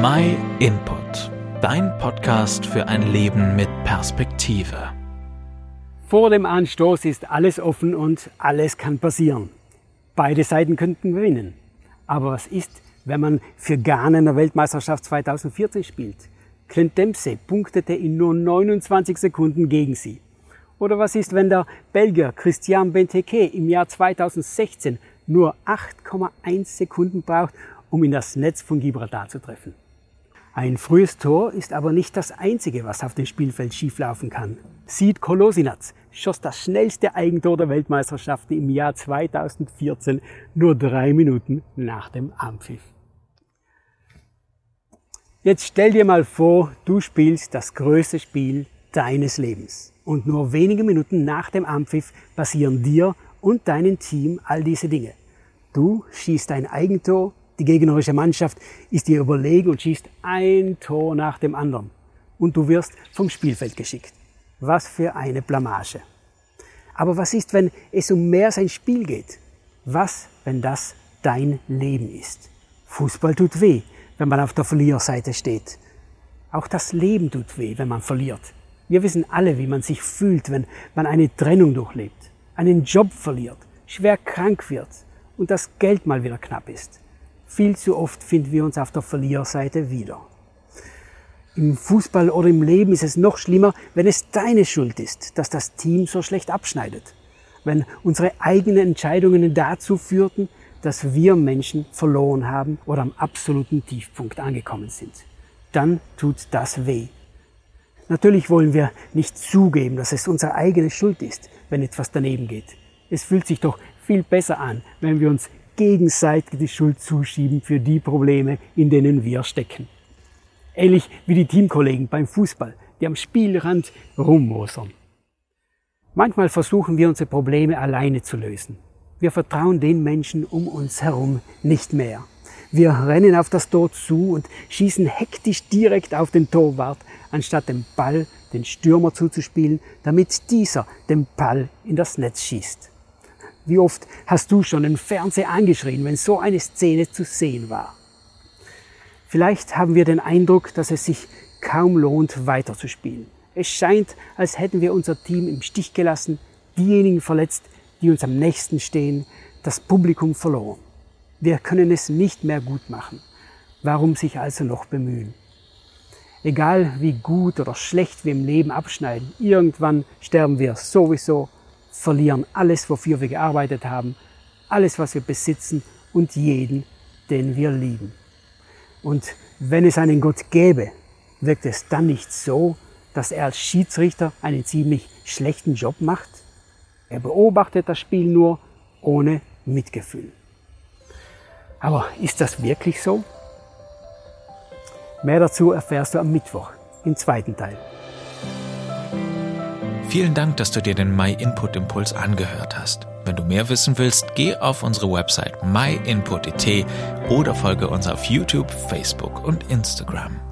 My Input, dein Podcast für ein Leben mit Perspektive. Vor dem Anstoß ist alles offen und alles kann passieren. Beide Seiten könnten gewinnen. Aber was ist, wenn man für Ghana in der Weltmeisterschaft 2014 spielt? Clint Dempsey punktete in nur 29 Sekunden gegen sie. Oder was ist, wenn der Belgier Christian Benteke im Jahr 2016 nur 8,1 Sekunden braucht, um in das Netz von Gibraltar zu treffen? Ein frühes Tor ist aber nicht das einzige, was auf dem Spielfeld schieflaufen kann. Sid Kolosinac schoss das schnellste Eigentor der Weltmeisterschaften im Jahr 2014 nur drei Minuten nach dem Anpfiff. Jetzt stell dir mal vor, du spielst das größte Spiel deines Lebens. Und nur wenige Minuten nach dem Anpfiff passieren dir und deinem Team all diese Dinge. Du schießt ein Eigentor, die gegnerische Mannschaft ist dir überlegen und schießt ein Tor nach dem anderen. Und du wirst vom Spielfeld geschickt. Was für eine Blamage. Aber was ist, wenn es um mehr sein Spiel geht? Was, wenn das dein Leben ist? Fußball tut weh, wenn man auf der Verliererseite steht. Auch das Leben tut weh, wenn man verliert. Wir wissen alle, wie man sich fühlt, wenn man eine Trennung durchlebt, einen Job verliert, schwer krank wird und das Geld mal wieder knapp ist. Viel zu oft finden wir uns auf der Verliererseite wieder. Im Fußball oder im Leben ist es noch schlimmer, wenn es deine Schuld ist, dass das Team so schlecht abschneidet. Wenn unsere eigenen Entscheidungen dazu führten, dass wir Menschen verloren haben oder am absoluten Tiefpunkt angekommen sind. Dann tut das weh. Natürlich wollen wir nicht zugeben, dass es unsere eigene Schuld ist, wenn etwas daneben geht. Es fühlt sich doch viel besser an, wenn wir uns gegenseitig die Schuld zuschieben für die Probleme, in denen wir stecken. Ähnlich wie die Teamkollegen beim Fußball, die am Spielrand rummosern. Manchmal versuchen wir unsere Probleme alleine zu lösen. Wir vertrauen den Menschen um uns herum nicht mehr. Wir rennen auf das Tor zu und schießen hektisch direkt auf den Torwart, anstatt dem Ball den Stürmer zuzuspielen, damit dieser den Ball in das Netz schießt. Wie oft hast du schon den Fernseher angeschrien, wenn so eine Szene zu sehen war? Vielleicht haben wir den Eindruck, dass es sich kaum lohnt, weiterzuspielen. Es scheint, als hätten wir unser Team im Stich gelassen, diejenigen verletzt, die uns am nächsten stehen, das Publikum verloren. Wir können es nicht mehr gut machen. Warum sich also noch bemühen? Egal wie gut oder schlecht wir im Leben abschneiden, irgendwann sterben wir sowieso, verlieren alles, wofür wir gearbeitet haben, alles, was wir besitzen und jeden, den wir lieben. Und wenn es einen Gott gäbe, wirkt es dann nicht so, dass er als Schiedsrichter einen ziemlich schlechten Job macht? Er beobachtet das Spiel nur ohne Mitgefühl. Aber ist das wirklich so? Mehr dazu erfährst du am Mittwoch im zweiten Teil. Vielen Dank, dass du dir den My Input Impuls angehört hast. Wenn du mehr wissen willst, geh auf unsere Website myinput.it oder folge uns auf YouTube, Facebook und Instagram.